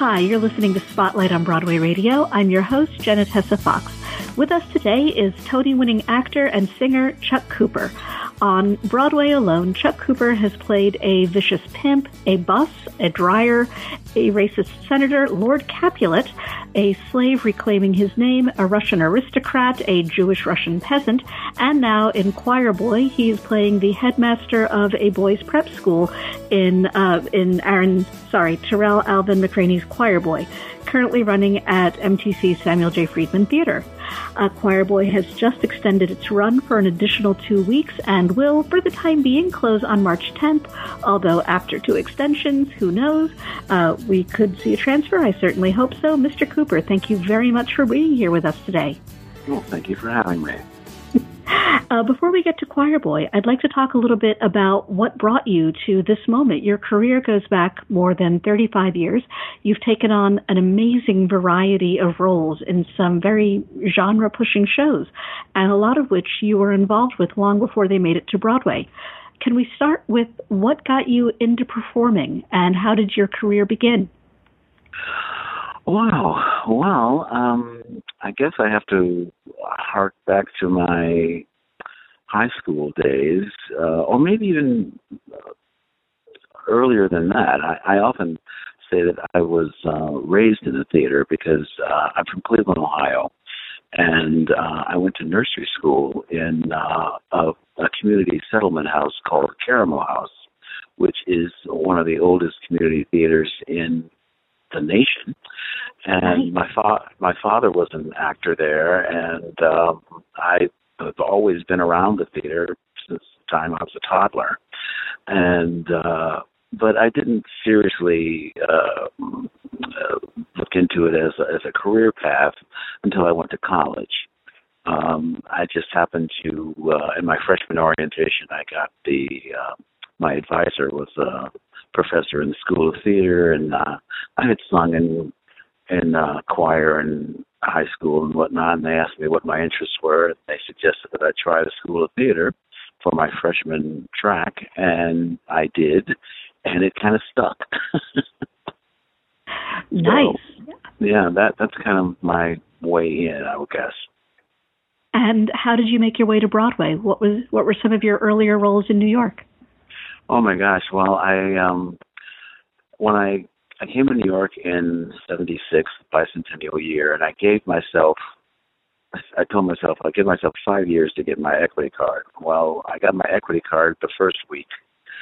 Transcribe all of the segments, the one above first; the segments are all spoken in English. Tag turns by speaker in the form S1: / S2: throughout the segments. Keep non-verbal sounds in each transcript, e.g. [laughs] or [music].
S1: Hi, you're listening to Spotlight on Broadway Radio. I'm your host, Tessa Fox. With us today is Tony winning actor and singer Chuck Cooper. On Broadway alone, Chuck Cooper has played a vicious pimp, a bus, a dryer, a racist senator, Lord Capulet, a slave reclaiming his name, a Russian aristocrat, a Jewish Russian peasant, and now in Choir Boy, he is playing the headmaster of a boys' prep school in uh, in Aaron, sorry, Tarell Alvin McCraney's Choir Boy, currently running at MTC Samuel J. Friedman Theater. Uh, Choir Boy has just extended its run for an additional two weeks and will, for the time being, close on March 10th. Although after two extensions, who knows? Uh, we could see a transfer. I certainly hope so. Mr. Cooper, thank you very much for being here with us today.
S2: Well, thank you for having me. [laughs]
S1: Uh, before we get to Choir Boy, I'd like to talk a little bit about what brought you to this moment. Your career goes back more than 35 years. You've taken on an amazing variety of roles in some very genre pushing shows, and a lot of which you were involved with long before they made it to Broadway. Can we start with what got you into performing and how did your career begin?
S2: Wow. Well, um, I guess I have to hark back to my high school days, uh, or maybe even earlier than that. I, I often say that I was uh, raised in the theater because uh, I'm from Cleveland, Ohio, and uh, I went to nursery school in uh, a, a community settlement house called Karamu House, which is one of the oldest community theaters in the nation. And my fa- my father was an actor there, and um, I have always been around the theater since the time I was a toddler. And uh, but I didn't seriously uh, look into it as a, as a career path until I went to college. Um, I just happened to, uh, in my freshman orientation, I got the uh, my advisor was a professor in the School of Theater, and uh, I had sung in in uh, choir in high school and whatnot. And they asked me what my interests were. And they suggested that I try the School of Theater for my freshman track, and I did, and it kind of stuck. [laughs]
S1: nice.
S2: So, yeah, that that's kind of my way in, I would guess.
S1: And how did you make your way to Broadway? What was what were some of your earlier roles in New York?
S2: Oh my gosh! Well, I um when I I came to New York in '76, bicentennial year, and I gave myself I told myself I'll give myself five years to get my equity card. Well, I got my equity card the first week.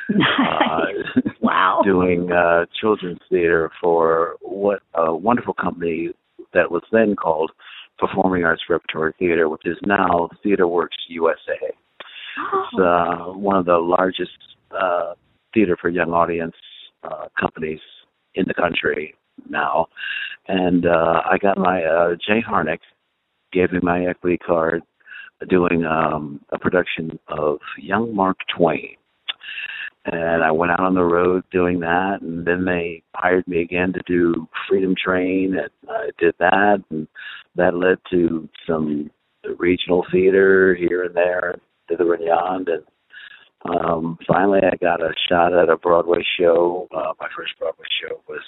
S1: Nice. Uh, [laughs] wow.
S2: Doing uh, children's theater for what a wonderful company that was then called Performing Arts Repertory Theater, which is now Theater Works USA.
S1: Oh.
S2: It's uh, one of the largest uh, theater for young audience uh, companies in the country now. And uh, I got my uh, Jay Harnick gave me my equity card doing um, a production of Young Mark Twain. And I went out on the road doing that, and then they hired me again to do Freedom Train, and I did that, and that led to some regional theater here and there, thither and yon, and um, finally, I got a shot at a Broadway show. Uh, my first Broadway show was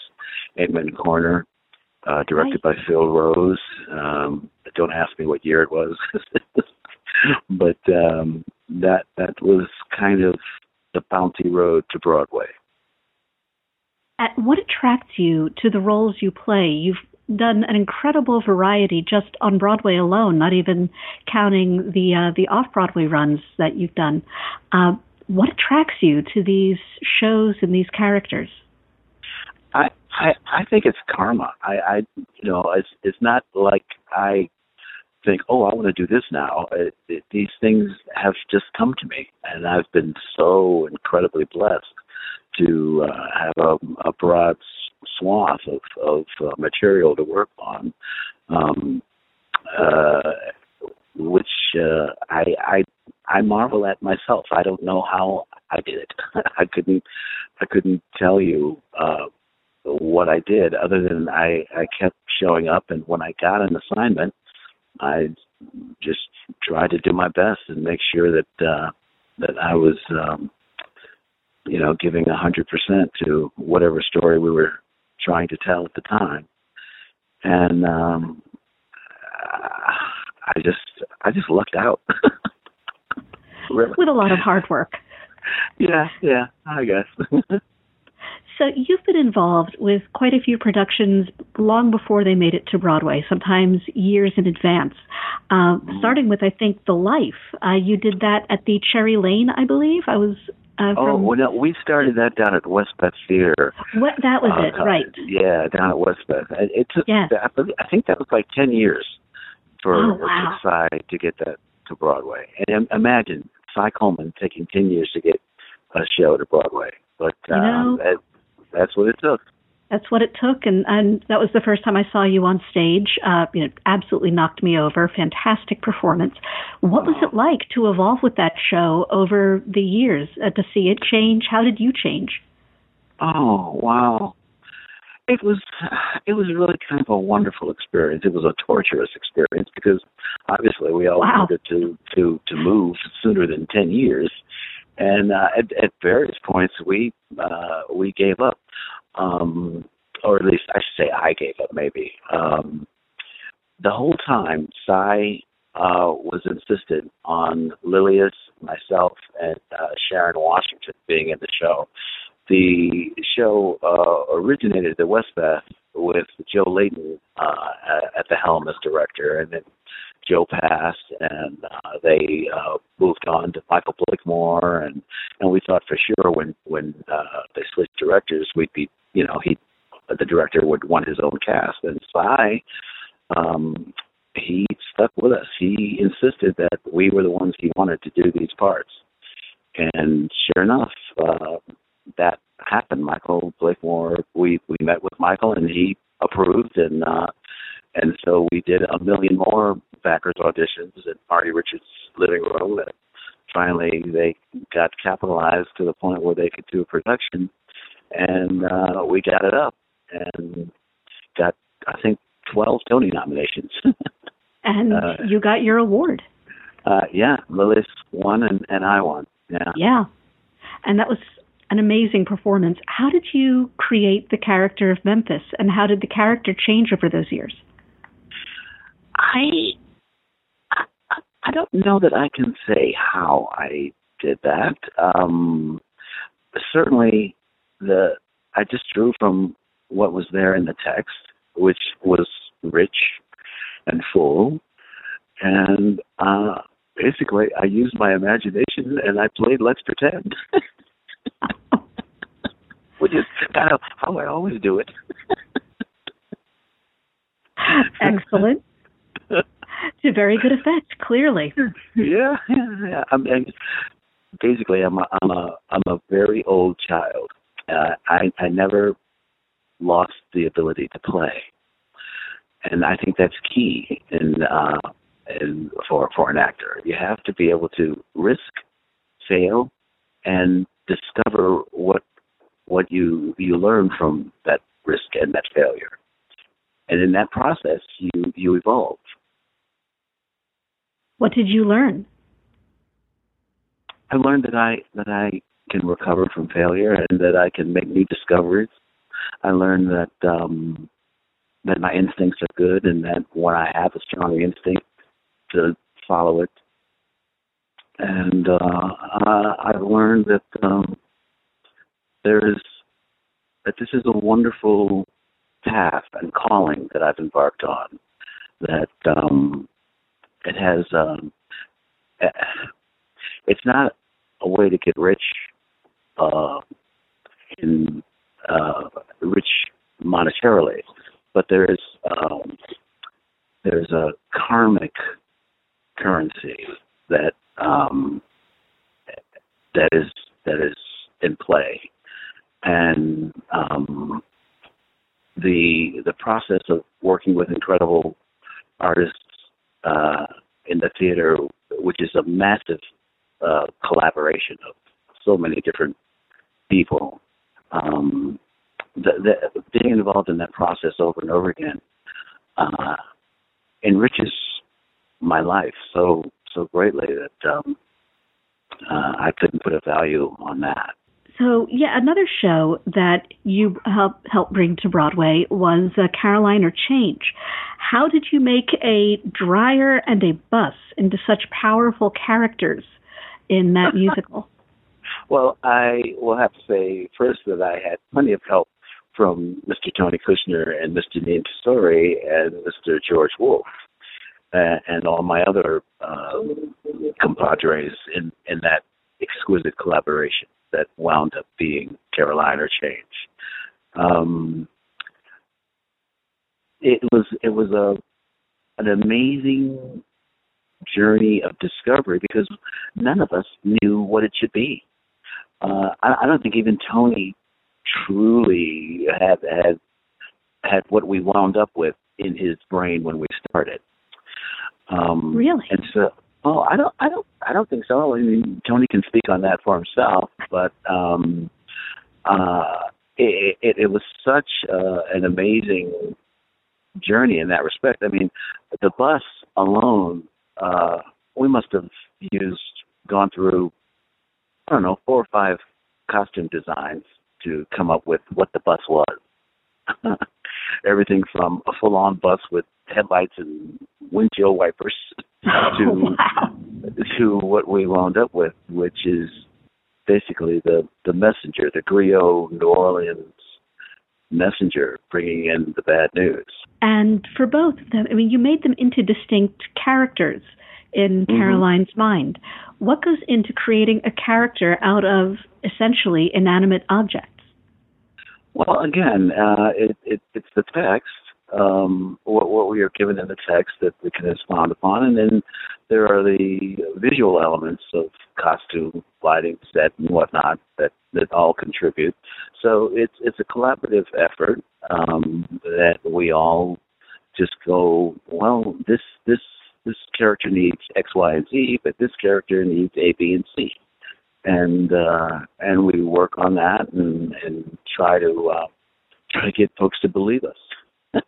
S2: Amen Corner, uh, directed by Phil Rose. Um, don't ask me what year it was, [laughs] but um, that that was kind of the bounty road to Broadway.
S1: At what attracts you to the roles you play? You've done an incredible variety just on Broadway alone, not even counting the uh, the off Broadway runs that you've done. Uh, what attracts you to these shows and these characters?
S2: I I, I think it's karma. I, I you know it's it's not like I think oh I want to do this now. It, it, these things have just come to me, and I've been so incredibly blessed to uh, have a, a broad swath of of uh, material to work on, um, uh, which uh, I I I marvel at myself. I don't know how I did it. [laughs] I couldn't I couldn't tell you uh, what I did other than I I kept showing up, and when I got an assignment, I just tried to do my best and make sure that uh, that I was. Um, you know, giving a hundred percent to whatever story we were trying to tell at the time, and um, I just I just lucked out. [laughs]
S1: really. With a lot of hard work.
S2: Yeah, yeah, I guess. [laughs]
S1: So you've been involved with quite a few productions long before they made it to Broadway, sometimes years in advance. Uh, mm-hmm. starting with, I think, The Life. Uh, you did that at the Cherry Lane, I believe. I was. Uh,
S2: oh well, no, we started that down at Westbeth Theater.
S1: What that was it, uh, right?
S2: Yeah, down at Westbeth. It, it took. Yes. I, believe, I think that was like ten years for
S1: oh, wow.
S2: Cy to get that to Broadway. And imagine Cy Coleman taking ten years to get a show to Broadway. But
S1: you know,
S2: um, that's what it took.
S1: That's what it took, and and that was the first time I saw you on stage. Uh, you know, absolutely knocked me over. Fantastic performance. What was it like to evolve with that show over the years? Uh, to see it change? How did you change?
S2: Oh wow, it was it was really kind of a wonderful experience. It was a torturous experience because obviously we all
S1: wow.
S2: wanted to to to move sooner than ten years, and uh, at, at various points we uh, we gave up, um, or at least I should say I gave up. Maybe um, the whole time, Cy uh, was insistent on Lilias, myself, and uh, Sharon Washington being in the show. The show uh, originated at Westbeth with Joe Layton uh, at the helm as director, and then Joe passed, and uh, they uh, moved on to Michael Blakemore, and and we thought for sure when when uh, they switched directors, we'd be you know he the director would want his own cast, and Cy um, he stuck with us. He insisted that we were the ones he wanted to do these parts, and sure enough, uh, that happened. Michael Blakemore, we we met with Michael, and he approved, and uh, and so we did a million more backers auditions in Marty Richards' living room, and finally they got capitalized to the point where they could do a production, and uh, we got it up and got I think twelve Tony nominations. [laughs]
S1: and uh, you got your award.
S2: Uh, yeah, Lilias won and, and I won. Yeah.
S1: Yeah. And that was an amazing performance. How did you create the character of Memphis and how did the character change over those years?
S2: I I don't know that I can say how I did that. Um, certainly, the I just drew from what was there in the text, which was rich and full, and uh, basically I used my imagination and I played Let's Pretend, [laughs] which is kind of how I always do it.
S1: Excellent [laughs] to very good effect, clearly.
S2: Yeah, yeah, yeah. I'm, basically, I'm a, I'm a, I'm a very old child. Uh, I, I never lost the ability to play, and I think that's key in, uh, in for for an actor. You have to be able to risk, fail, and discover what what you you learn from that risk and that failure. And in that process, you you evolve.
S1: What did you learn?
S2: I learned that I that I can recover from failure and that I can make new discoveries. I learned that um that my instincts are good and that when I have a strong instinct to follow it. And uh I've learned that um there's that this is a wonderful path and calling that I've embarked on. That um it has um it's not a way to get rich uh in uh rich monetarily but there is um there's a karmic currency that um that is that is in play. And um the the process of working with incredible artists uh, in the theater, which is a massive uh, collaboration of so many different people. Um, the, the, being involved in that process over and over again uh, enriches my life so so greatly that um, uh, I couldn't put a value on that.
S1: So, yeah, another show that you helped help bring to Broadway was uh, Caroline or Change. How did you make a dryer and a bus into such powerful characters in that [laughs] musical?
S2: Well, I will have to say first that I had plenty of help from Mr. Tony Kushner and Mr. Neil Tesori and Mr. George Wolfe uh, and all my other uh, compadres in, in that exquisite collaboration that wound up being Caroline or Change. Um, it was it was a an amazing journey of discovery because none of us knew what it should be. Uh, I, I don't think even Tony truly had had had what we wound up with in his brain when we started.
S1: Um, really?
S2: And so, oh, I don't, I don't, I don't think so. I mean, Tony can speak on that for himself, but um, uh, it, it, it was such uh, an amazing journey in that respect. I mean, the bus alone, uh, we must have used, gone through, I don't know, four or five costume designs to come up with what the bus was. [laughs] Everything from a full-on bus with headlights and windshield wipers [laughs] [laughs] to
S1: wow.
S2: to what we wound up with, which is basically the the messenger, the griot New Orleans messenger bringing in the bad news.
S1: And for both of them, I mean, you made them into distinct characters in mm-hmm. Caroline's mind. What goes into creating a character out of essentially inanimate objects?
S2: Well, again, uh, it, it, it's the text, um, what, what we are given in the text that we can expound upon, and then there are the visual elements of costume, lighting, set, and whatnot that that all contribute. So it's it's a collaborative effort um, that we all just go, well, this this this character needs X, Y, and Z, but this character needs A, B, and C and uh, and we work on that and and try to uh, try to get folks to believe us. [laughs]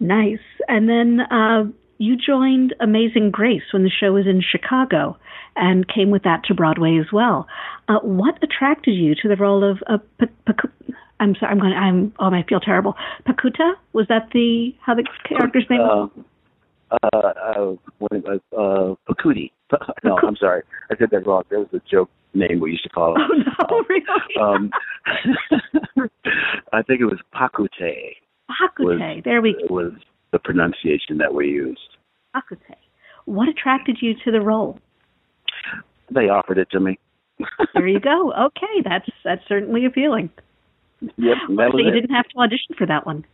S1: nice. And then uh, you joined Amazing Grace when the show was in Chicago, and came with that to Broadway as well. Uh, what attracted you to the role of uh, P- P- I'm sorry. I'm going. I'm. Oh, I feel terrible. Pakuta was that the how the character's name?
S2: Uh, uh, uh, uh, uh, Pakuti. [laughs] no, I'm sorry. I said that wrong. That was a joke name we used to call
S1: him. Oh, no, [laughs] really? Um,
S2: I think it was Pakute.
S1: Pakute. Was, there we
S2: go. Was the pronunciation that we used.
S1: Pakute. What attracted you to the role?
S2: They offered it to me. [laughs]
S1: there you go. [laughs] Okay, that's that's certainly appealing.
S2: Yep.
S1: Well, so you
S2: it.
S1: didn't have to audition for that one.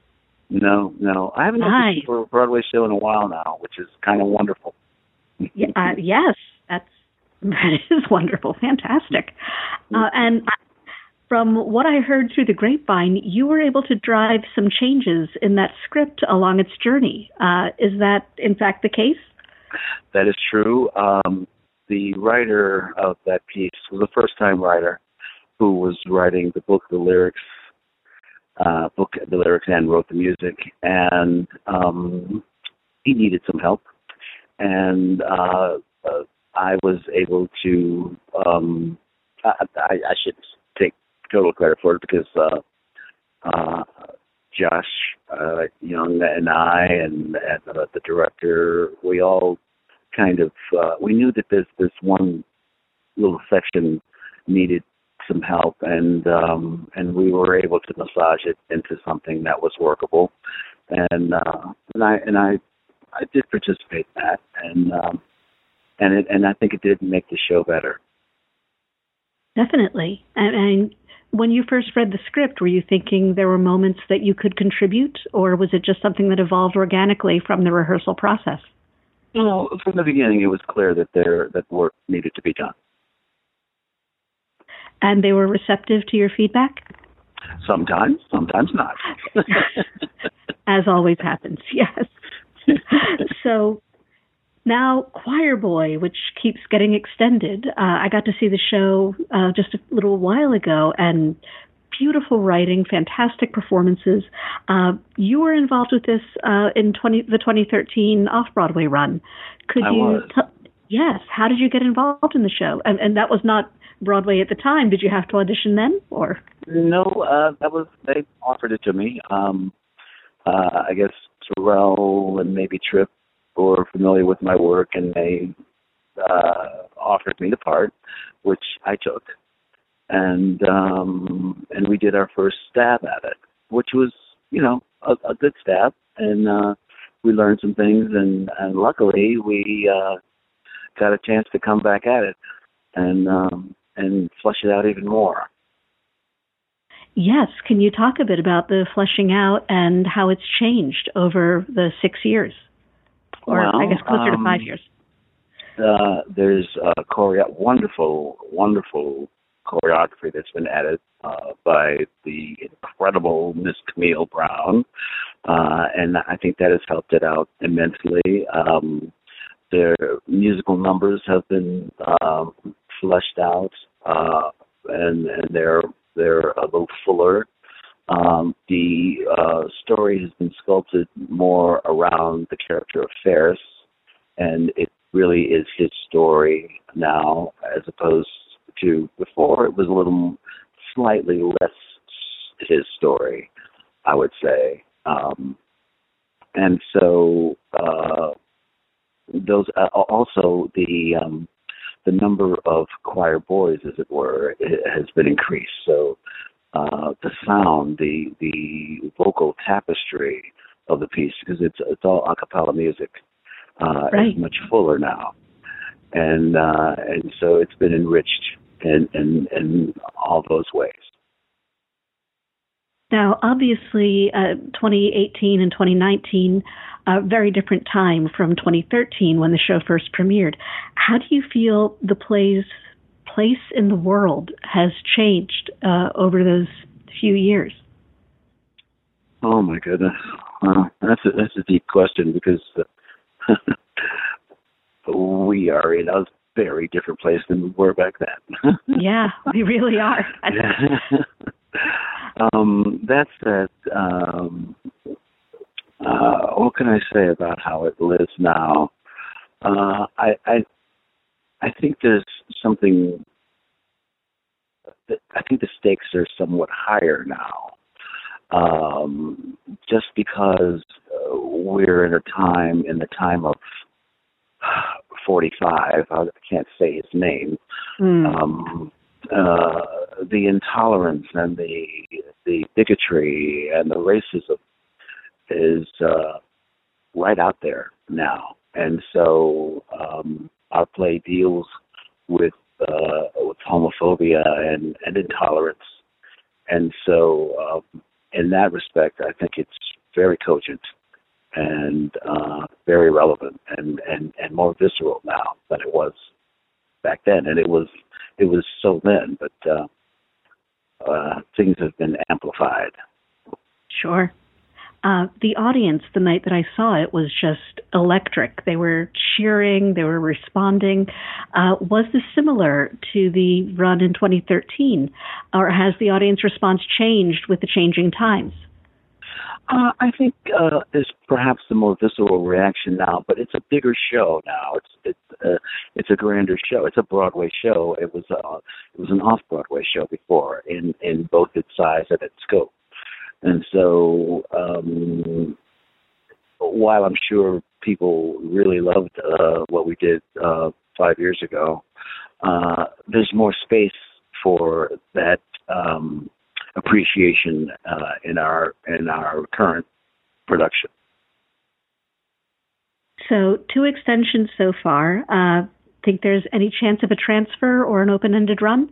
S2: No, no. I haven't
S1: nice.
S2: auditioned for a Broadway show in a while now, which is kind of wonderful.
S1: yeah, uh, yes, that's [laughs] that is wonderful, fantastic. Uh, and from what I heard through the grapevine, you were able to drive some changes in that script along its journey. Uh, is that in fact the case?
S2: That is true. Um, the writer of that piece was a first-time writer who was writing the book, the lyrics, uh, book, the lyrics, and wrote the music, and um, he needed some help and uh, uh, I was able to. Um, I, I, I should take total credit for it because uh, uh, Josh uh, Young and I and, and uh, the director, we all kind of uh, we knew that this this one little section needed some help and um and we were able to massage it into something that was workable and uh and I and I I did participate in that, and um, and it, and I think it did make the show better.
S1: Definitely, and, and when you first read the script, were you thinking there were moments that you could contribute, or was it just something that evolved organically from the rehearsal process?
S2: Well, from the beginning, it was clear that there that work needed to be done.
S1: And they were receptive to your feedback.
S2: Sometimes, sometimes not. [laughs]
S1: As always happens, yes. [laughs] so now Choir Boy, which keeps getting extended. Uh, I got to see the show uh, just a little while ago, and beautiful writing, fantastic performances. Uh, you were involved with this uh, in 20, the 2013 off Broadway run. Could
S2: I
S1: you?
S2: Was.
S1: T- yes. How did you get involved in the show? And, and that was not Broadway at the time. Did you have to audition then, or
S2: no? Uh, that was they offered it to me. Um, uh, I guess Tarell and maybe Trip were familiar with my work, and they uh, offered me the part, which I took, and um, and we did our first stab at it, which was you know a, a good stab, and uh, we learned some things, and and luckily we uh, got a chance to come back at it and um, and flesh it out even more.
S1: Yes, can you talk a bit about the fleshing out and how it's changed over the six years, or
S2: well,
S1: I guess closer
S2: um,
S1: to five years?
S2: Uh, there's a choreo- wonderful, wonderful choreography that's been added uh, by the incredible Miss Camille Brown, uh, and I think that has helped it out immensely. Um, their musical numbers have been um, fleshed out, uh, and, and they're they're a little fuller. Um, the uh, story has been sculpted more around the character of Pharus, and it really is his story now, as opposed to before. It was a little slightly less his story, I would say. Um, and so uh, those uh, also the um, the number of choir boys, as it were, has been increased. So uh, the sound, the the vocal tapestry of the piece, because it's it's all a cappella music, uh,
S1: Right.
S2: is much fuller now, and uh, and so it's been enriched in in, in all those ways.
S1: Now, obviously, uh, 2018 and 2019, a very different time from 2013 when the show first premiered. How do you feel the play's place in the world has changed uh, over those few years?
S2: Oh my goodness, well, that's a, that's a deep question because uh, [laughs] we are in a very different place than we were back then. [laughs]
S1: yeah, we really are. [laughs]
S2: um, that said, um, uh, what can I say about how it lives now? Uh, I, I I think there's something. that- I think the stakes are somewhat higher now, um, just because uh, we're in a time in the time of [sighs] 45. I can't say his name
S1: Hmm.
S2: um, uh, the intolerance and the the bigotry and the racism is uh, right out there now, and so um, our play deals with uh, with homophobia and, and intolerance, and so um, in that respect, I think it's very cogent and uh, very relevant and, and, and more visceral now than it was back then, and it was it was so then, but uh, uh, things have been amplified.
S1: Sure. Uh, the audience the night that I saw it was just electric. They were cheering, they were responding. Uh, was this similar to the run in 2013, or has the audience response changed with the changing times?
S2: Uh, I think uh, there's perhaps a more visceral reaction now, but it's a bigger show now. It's it's uh, it's a grander show. It's a Broadway show. It was uh, it was an off Broadway show before in in both its size and its scope. And so, um, while I'm sure people really loved uh, what we did uh, five years ago, uh, there's more space for that um, appreciation uh, in our in our current production.
S1: So, two extensions so far. Uh, think there's any chance of a transfer or an open-ended run?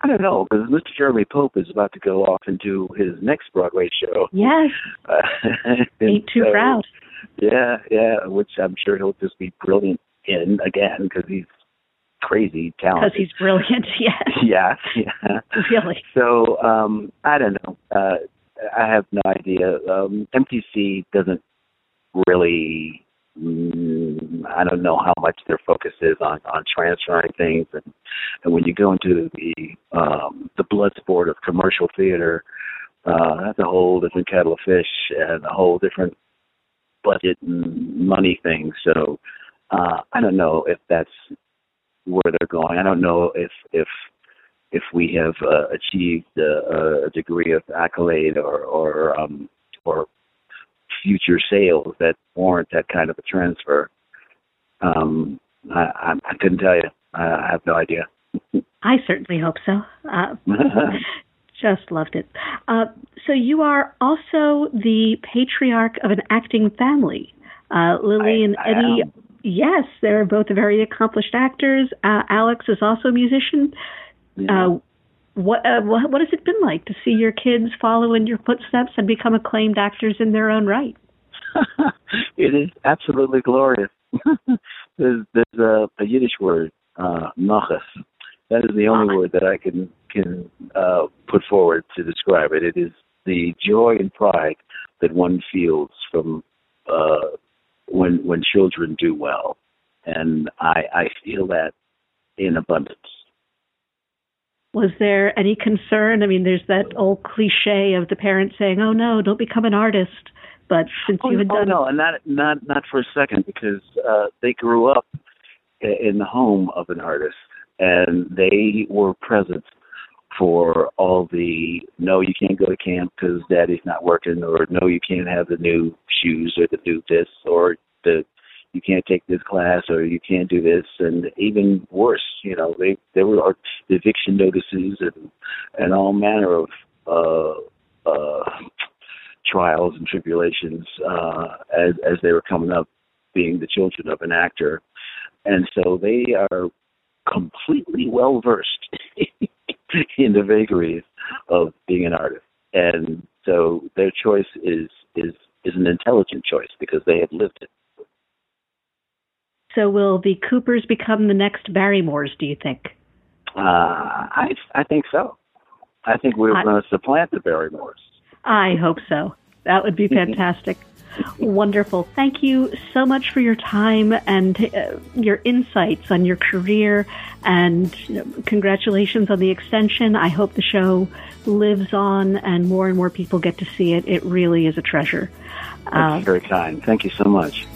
S2: I don't know because Mr. Jeremy Pope is about to go off and do his next Broadway show.
S1: Yes, [laughs]
S2: Uh,
S1: ain't too
S2: so-
S1: proud.
S2: Yeah, yeah, which I'm sure he'll just be brilliant in again because he's crazy talented.
S1: Because he's brilliant. [laughs] Yes,
S2: yeah, yeah.
S1: really.
S2: So um, I don't know. Uh, I have no idea. Um, MTC doesn't really. Mm, I don't know how much their focus is on on transferring things, and and when you go into the um, the blood sport of commercial theater, uh, that's a whole different kettle of fish and a whole different budget and money thing. So uh, I don't know if that's where they're going. I don't know if if if we have uh, achieved a, a degree of accolade or or um, or future sales that warrant that kind of a transfer. Um, I, I, I couldn't tell you. I, I have no idea.
S1: I certainly hope so. Uh, [laughs] just loved it. Uh, so you are also the patriarch of an acting family. Uh, Lilli
S2: I,
S1: and Eddie. Yes, they're both very accomplished actors. Uh, Alex is also a musician.
S2: Yeah.
S1: What, uh, what what has it been like to see your kids follow in your footsteps and become acclaimed actors in their own right? [laughs]
S2: it is absolutely glorious. [laughs] there's there's a, a Yiddish word, uh, nachas. That is the only word that I can can uh, put forward to describe it. It is the joy and pride that one feels from uh, when when children do well, and I I feel that in abundance.
S1: Was there any concern? I mean, there's that old cliche of the parents saying, "Oh no, don't become an artist." But since
S2: oh,
S1: you had
S2: oh,
S1: done,
S2: no, and not not not for a second because uh, they grew up in the home of an artist, and they were present for all the no, you can't go to camp because daddy's not working, or no, you can't have the new shoes or the new this, or the you can't take this class or you can't do this. And even worse you know they there were eviction notices and and all manner of uh uh trials and tribulations uh as as they were coming up being the children of an actor. And so they are completely well versed [laughs] in the vagaries of being an artist. And so their choice is is is an intelligent choice because they have lived it
S1: so will the Coopers become the next Barrymores, do you think?
S2: Uh, I I think so. I think we're going to supplant the Barrymores.
S1: I hope so. That would be [laughs] fantastic. Wonderful. Thank you so much for your time and uh, your insights on your career. And you know, congratulations on the extension. I hope the show lives on and more and more people get to see it. It really is a treasure.
S2: That's uh, very kind. Thank you so much.